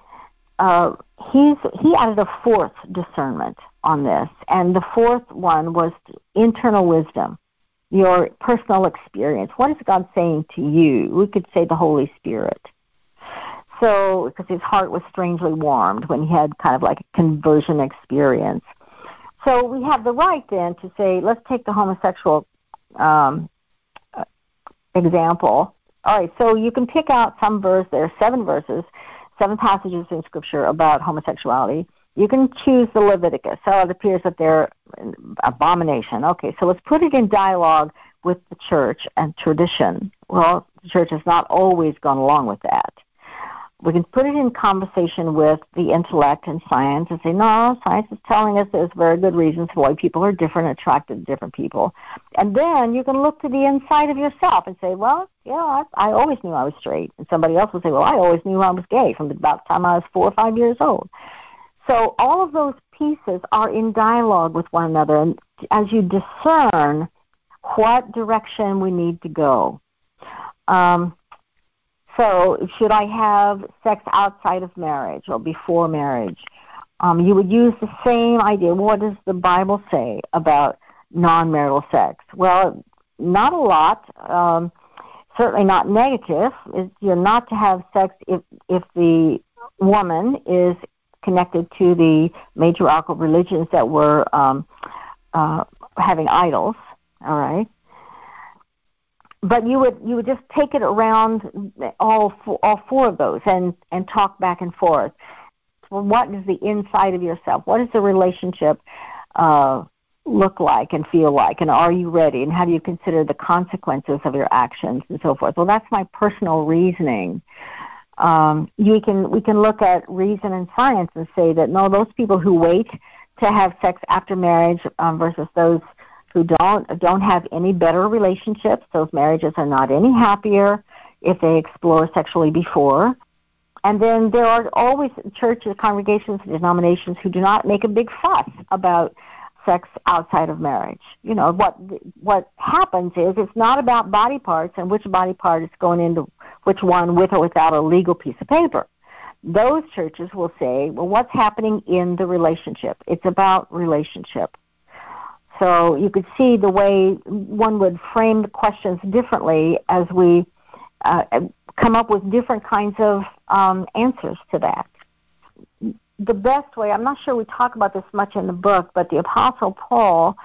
uh, he's he added a fourth discernment on this. And the fourth one was internal wisdom, your personal experience. What is God saying to you? We could say the Holy Spirit. So, because his heart was strangely warmed when he had kind of like a conversion experience. So we have the right then to say, let's take the homosexual um, example. All right, so you can pick out some verse. There are seven verses, seven passages in Scripture about homosexuality you can choose the Leviticus. So it appears that they're abomination. Okay, so let's put it in dialogue with the church and tradition. Well, the church has not always gone along with that. We can put it in conversation with the intellect and science and say, no, science is telling us there's very good reasons why people are different, attracted to different people. And then you can look to the inside of yourself and say, well, yeah, I, I always knew I was straight. And somebody else will say, well, I always knew I was gay from about the time I was four or five years old. So all of those pieces are in dialogue with one another, and as you discern what direction we need to go. Um, so, should I have sex outside of marriage or before marriage? Um, you would use the same idea. What does the Bible say about non-marital sex? Well, not a lot. Um, certainly not negative. It's, You're not to have sex if if the woman is connected to the matriarchal religions that were um, uh, having idols. All right, but you would you would just take it around all four, all four of those and and talk back and forth. Well, what is the inside of yourself? What does the relationship uh, look like and feel like? And are you ready? And how do you consider the consequences of your actions and so forth? Well, that's my personal reasoning um, you can we can look at reason and science and say that no, those people who wait to have sex after marriage um, versus those who don't don't have any better relationships. Those marriages are not any happier if they explore sexually before. And then there are always churches, congregations, denominations who do not make a big fuss about sex outside of marriage. You know what what happens is it's not about body parts and which body part is going into which one with or without a legal piece of paper. Those churches will say, well, what's happening in the relationship? It's about relationship. So you could see the way one would frame the questions differently as we uh, come up with different kinds of um, answers to that. The best way, I'm not sure we talk about this much in the book, but the Apostle Paul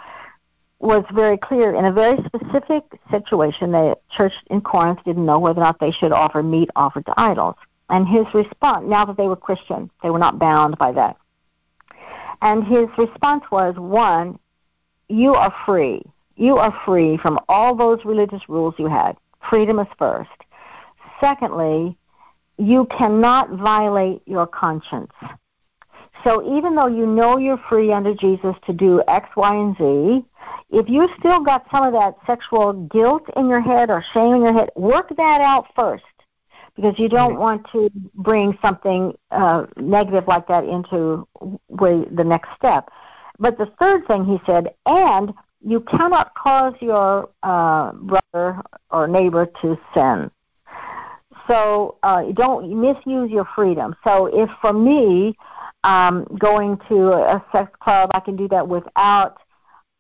was very clear in a very specific situation. The church in Corinth didn't know whether or not they should offer meat offered to idols. And his response, now that they were Christian, they were not bound by that. And his response was one, you are free. you are free from all those religious rules you had. Freedom is first. Secondly, you cannot violate your conscience. So even though you know you're free under Jesus to do X, Y, and Z, if you still got some of that sexual guilt in your head or shame in your head, work that out first because you don't want to bring something uh, negative like that into the next step. But the third thing he said, and you cannot cause your uh, brother or neighbor to sin. So uh, don't misuse your freedom. So if for me, um, going to a sex club, I can do that without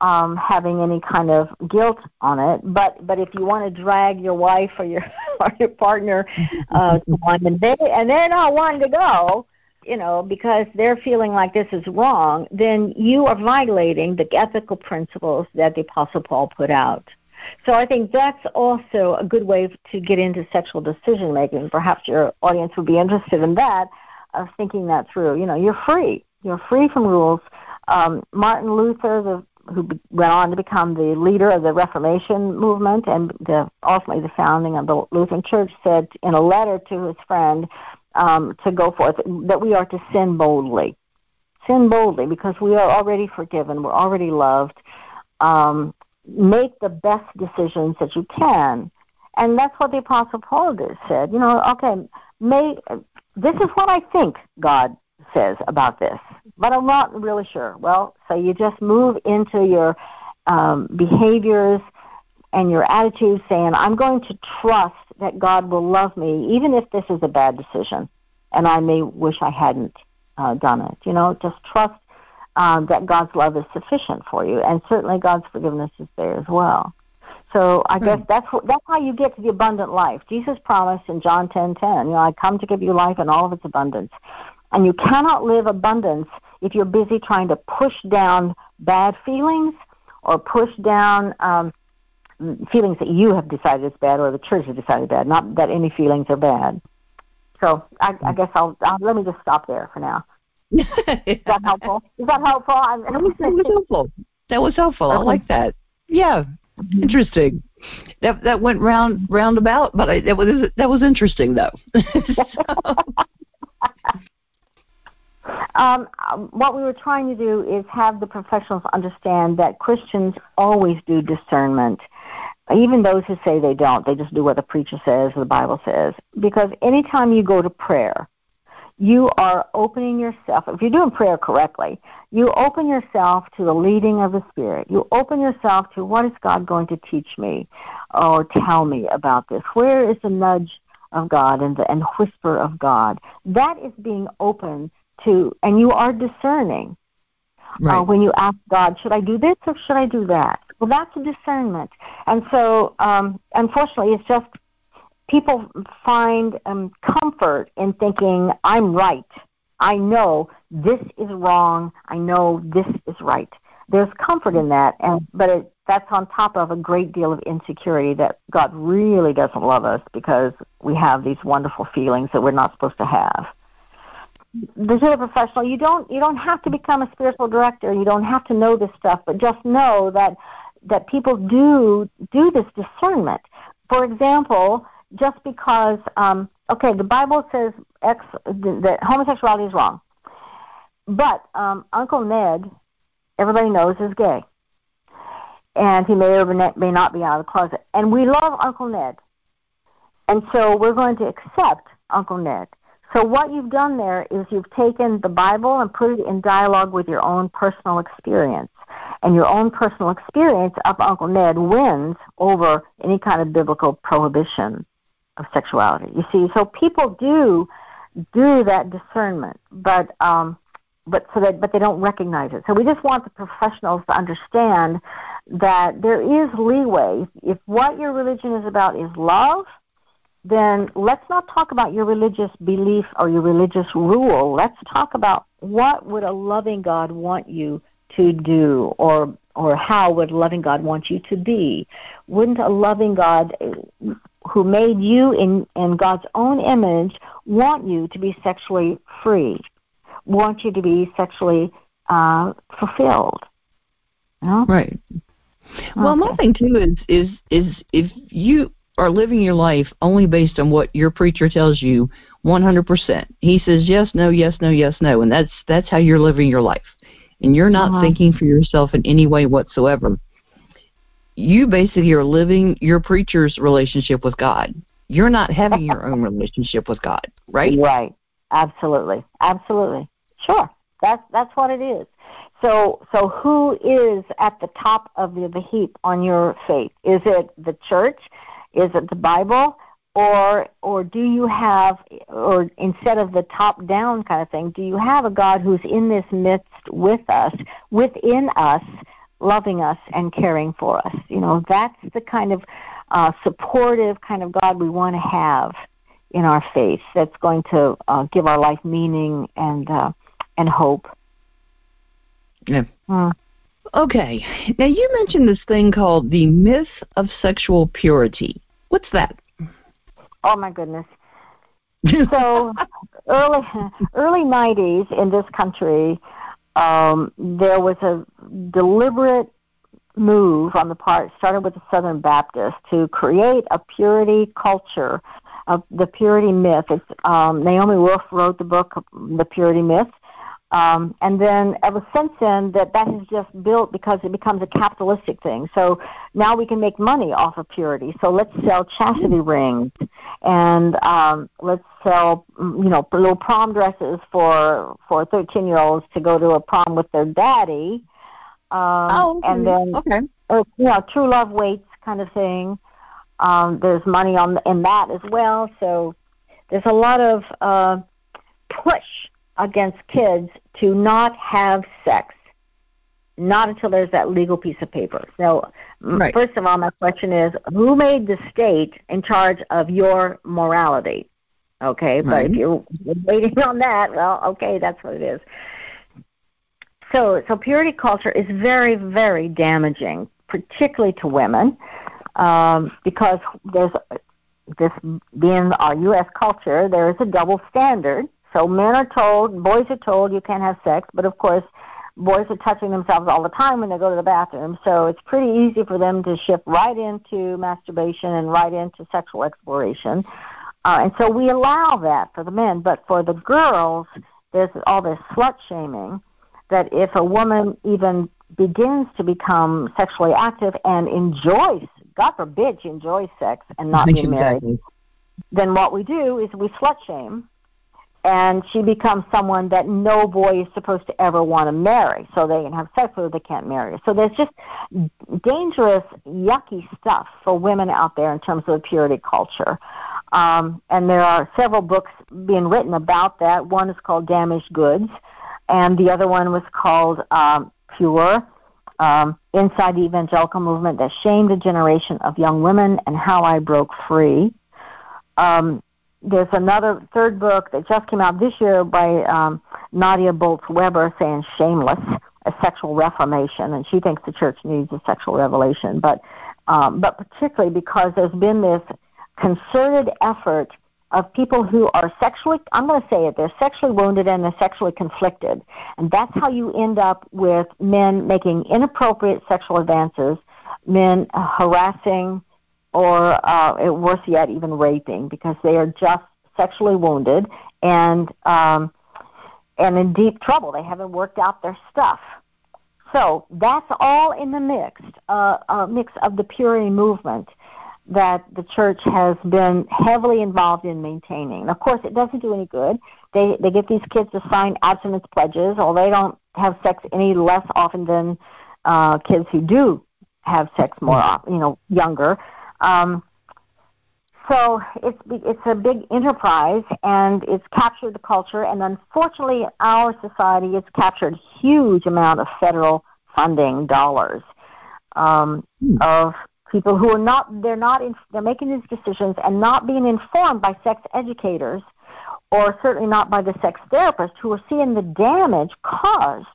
um, having any kind of guilt on it. But but if you want to drag your wife or your or your partner uh, and they and they're not wanting to go, you know, because they're feeling like this is wrong, then you are violating the ethical principles that the Apostle Paul put out. So I think that's also a good way to get into sexual decision making. Perhaps your audience would be interested in that, of thinking that through. You know, you're free. You're free from rules. Um, Martin Luther, the, who went on to become the leader of the Reformation movement and the, ultimately the founding of the Lutheran Church, said in a letter to his friend um, to go forth, that we are to sin boldly. Sin boldly because we are already forgiven, we're already loved. Um, make the best decisions that you can. And that's what the Apostle Paul did, said. You know, okay, may, this is what I think God says about this, but I'm not really sure. Well, so you just move into your um, behaviors and your attitudes saying, I'm going to trust that God will love me, even if this is a bad decision, and I may wish I hadn't uh, done it. You know, just trust um, that God's love is sufficient for you, and certainly God's forgiveness is there as well. So I guess that's that's how you get to the abundant life. Jesus promised in John ten ten, you know, I come to give you life in all of its abundance. And you cannot live abundance if you're busy trying to push down bad feelings or push down um, feelings that you have decided is bad or the church has decided bad. Not that any feelings are bad. So I, I guess I'll, I'll let me just stop there for now. Is that helpful? Is that helpful? I'm, that, was, that was helpful. That was helpful. I like that. Yeah. Interesting. That that went round roundabout, but I, that was that was interesting though. um, what we were trying to do is have the professionals understand that Christians always do discernment even those who say they don't, they just do what the preacher says or the Bible says. Because anytime you go to prayer, you are opening yourself, if you're doing prayer correctly, you open yourself to the leading of the Spirit. You open yourself to what is God going to teach me or tell me about this? Where is the nudge of God and the and whisper of God? That is being open to, and you are discerning. Uh, right. Uh, when you ask God, should I do this or should I do that? Well, that's a discernment. And so, um, unfortunately, it's just people find um, comfort in thinking, I'm right. I know this is wrong. I know this is right. There's comfort in that, and but it, that's on top of a great deal of insecurity that God really doesn't love us because we have these wonderful feelings that we're not supposed to have. The a professional, you don't you don't have to become a spiritual director. You don't have to know this stuff, but just know that that people do do this discernment. For example, just because um, okay, the Bible says X that homosexuality is wrong, but um, Uncle Ned, everybody knows, is gay, and he may or may not be out of the closet, and we love Uncle Ned, and so we're going to accept Uncle Ned. So what you've done there is you've taken the Bible and put it in dialogue with your own personal experience. And your own personal experience of Uncle Ned wins over any kind of biblical prohibition of sexuality. You see, so people do do that discernment, but um, but so that but they don't recognize it. So we just want the professionals to understand that there is leeway. If what your religion is about is love, then let's not talk about your religious belief or your religious rule. Let's talk about what would a loving God want you to do or or how would a loving God want you to be? Wouldn't a loving God who made you in, in God's own image want you to be sexually free, want you to be sexually uh, fulfilled? You know? Right. Well, okay. my thing too is is is if you are living your life only based on what your preacher tells you 100%. He says yes, no, yes, no, yes, no, and that's that's how you're living your life. And you're not uh-huh. thinking for yourself in any way whatsoever. You basically are living your preacher's relationship with God. You're not having your own relationship with God, right? Right. Absolutely. Absolutely. Sure. That's that's what it is. So so who is at the top of the, the heap on your faith? Is it the church? Is it the Bible? Or or do you have or instead of the top down kind of thing, do you have a God who's in this midst with us, within us, loving us and caring for us? You know, that's the kind of uh, supportive kind of God we want to have in our faith that's going to uh, give our life meaning and uh, and hope. Yeah. Mm. Okay. Now you mentioned this thing called the myth of sexual purity. What's that? Oh my goodness. so early early 90s in this country um, there was a deliberate move on the part started with the southern baptists to create a purity culture the purity myth it's um, naomi wolf wrote the book the purity myth um, and then ever since then, that that has just built because it becomes a capitalistic thing. So now we can make money off of purity. So let's sell chastity rings, and um, let's sell you know little prom dresses for for 13 year olds to go to a prom with their daddy. Um, oh, okay. and then okay, uh, you know true love waits kind of thing. Um, there's money on in that as well. So there's a lot of uh, push against kids to not have sex, not until there's that legal piece of paper. So, right. first of all, my question is who made the state in charge of your morality? Okay, but right. if you're waiting on that, well, okay, that's what it is. So, so purity culture is very, very damaging, particularly to women, um, because there's this being our U.S. culture, there is a double standard so men are told, boys are told you can't have sex, but of course, boys are touching themselves all the time when they go to the bathroom. So it's pretty easy for them to shift right into masturbation and right into sexual exploration. Uh, and so we allow that for the men, but for the girls, there's all this slut shaming that if a woman even begins to become sexually active and enjoys, God forbid, she enjoys sex and not being married, then what we do is we slut shame and she becomes someone that no boy is supposed to ever want to marry. So they can have sex with her, they can't marry her. So there's just dangerous, yucky stuff for women out there in terms of the purity culture. Um, and there are several books being written about that. One is called Damaged Goods, and the other one was called um, Pure. Um, inside the evangelical movement that shamed a generation of young women and how I broke free. Um, there's another third book that just came out this year by um, Nadia Bolz Weber saying shameless a sexual reformation and she thinks the church needs a sexual revelation but um, but particularly because there's been this concerted effort of people who are sexually I'm going to say it they're sexually wounded and they're sexually conflicted and that's how you end up with men making inappropriate sexual advances men harassing or uh, worse yet, even raping, because they are just sexually wounded and um, and in deep trouble. They haven't worked out their stuff. So that's all in the mix, uh, uh, mix of the purity movement that the church has been heavily involved in maintaining. Of course, it doesn't do any good. They they get these kids to sign abstinence pledges, or they don't have sex any less often than uh, kids who do have sex more, often, you know, younger. Um, so it's it's a big enterprise, and it's captured the culture. And unfortunately, our society it's captured huge amount of federal funding dollars um, Hmm. of people who are not they're not in, they're making these decisions and not being informed by sex educators, or certainly not by the sex therapists who are seeing the damage caused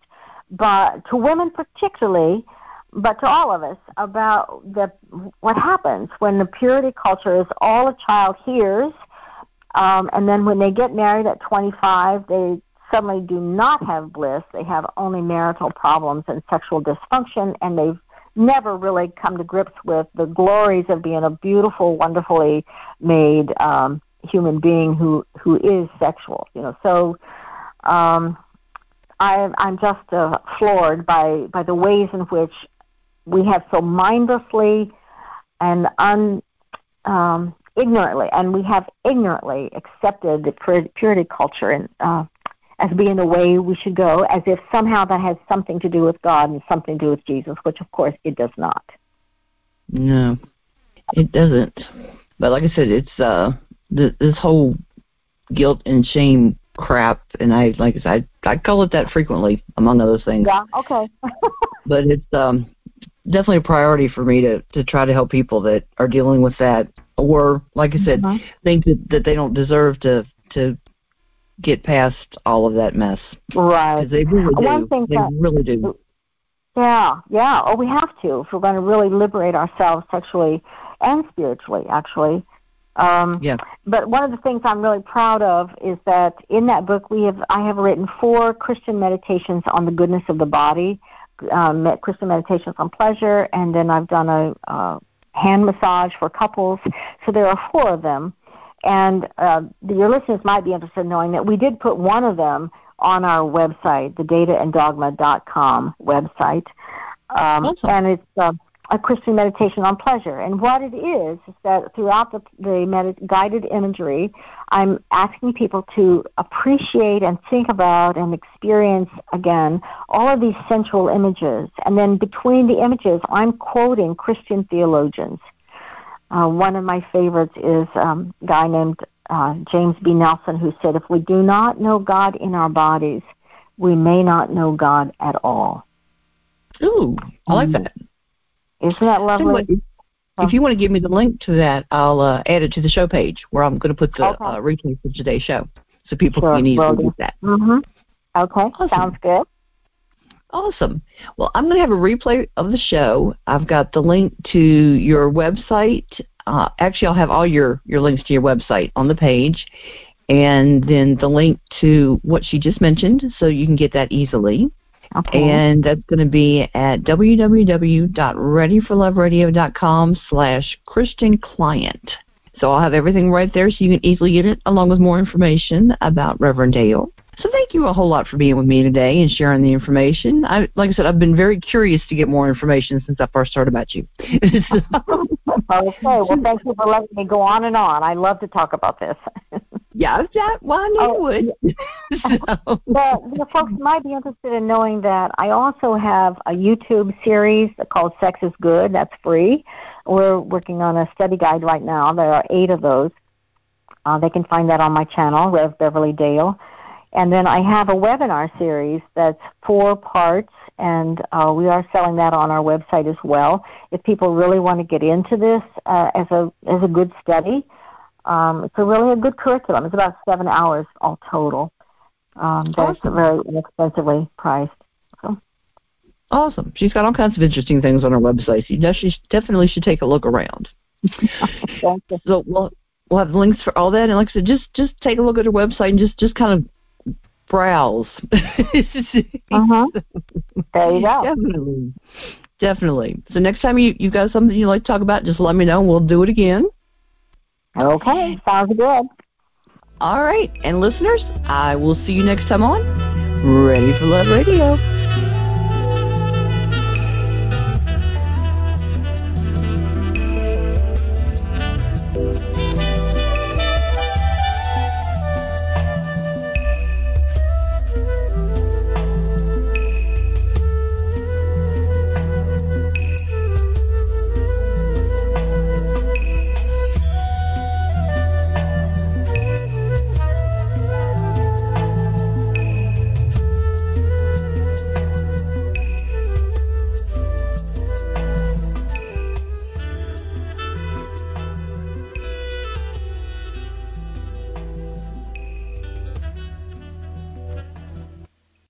by to women particularly but to all of us about the what happens when the purity culture is all a child hears, um, and then when they get married at 25, they suddenly do not have bliss. They have only marital problems and sexual dysfunction, and they've never really come to grips with the glories of being a beautiful, wonderfully made um, human being who who is sexual. You know, so um, I, I'm just uh, floored by by the ways in which we have so mindlessly and un um, ignorantly, and we have ignorantly accepted the purity culture and uh, as being the way we should go, as if somehow that has something to do with God and something to do with Jesus, which of course it does not. No, it doesn't. But like I said, it's uh, th- this whole guilt and shame crap, and I like I said, I, I call it that frequently, among other things. Yeah. Okay. but it's um definitely a priority for me to to try to help people that are dealing with that, or like I said, mm-hmm. think that that they don't deserve to to get past all of that mess. Right. They really do. One thing they that, really do. Yeah, yeah. Oh, we have to if we're going to really liberate ourselves sexually and spiritually, actually. Um, yeah. But one of the things I'm really proud of is that in that book we have I have written four Christian meditations on the goodness of the body, um, Christian meditations on pleasure, and then I've done a, a hand massage for couples. So there are four of them. And uh, your listeners might be interested in knowing that we did put one of them on our website, the dataanddogma.com website. Um, awesome. And it's uh, a Christian meditation on pleasure. And what it is is that throughout the, the med- guided imagery, I'm asking people to appreciate and think about and experience again all of these sensual images. And then between the images, I'm quoting Christian theologians. Uh, one of my favorites is um, a guy named uh, James B. Nelson who said, If we do not know God in our bodies, we may not know God at all. Ooh, I like that. Isn't that lovely? if you want to give me the link to that, I'll uh, add it to the show page where I'm going to put the okay. uh, replay for today's show, so people sure, can easily get that. Mm-hmm. Okay, awesome. sounds good. Awesome. Well, I'm going to have a replay of the show. I've got the link to your website. Uh, actually, I'll have all your, your links to your website on the page, and then the link to what she just mentioned, so you can get that easily. Okay. And that's going to be at www.readyforloveradio.com slash Christian Client. So I'll have everything right there so you can easily get it along with more information about Reverend Dale. So thank you a whole lot for being with me today and sharing the information. I, like I said, I've been very curious to get more information since I first heard about you. okay, well, thank you for letting me go on and on. I love to talk about this. yeah, that, well, I knew oh, you would. so. the, the folks might be interested in knowing that I also have a YouTube series called Sex is Good. That's free. We're working on a study guide right now. There are eight of those. Uh, they can find that on my channel, Rev Beverly Dale. And then I have a webinar series that's four parts, and uh, we are selling that on our website as well. If people really want to get into this uh, as a as a good study, um, it's a really a good curriculum. It's about seven hours all total. Um, that's awesome. very inexpensively priced. So. Awesome. She's got all kinds of interesting things on her website. You definitely should take a look around. so we'll we'll have links for all that, and like I said, just just take a look at her website and just just kind of browse. uh-huh. There you go. Definitely. Definitely. So next time you, you've got something you'd like to talk about, just let me know and we'll do it again. Okay. Sounds good. All right. And listeners, I will see you next time on Ready for Love Radio.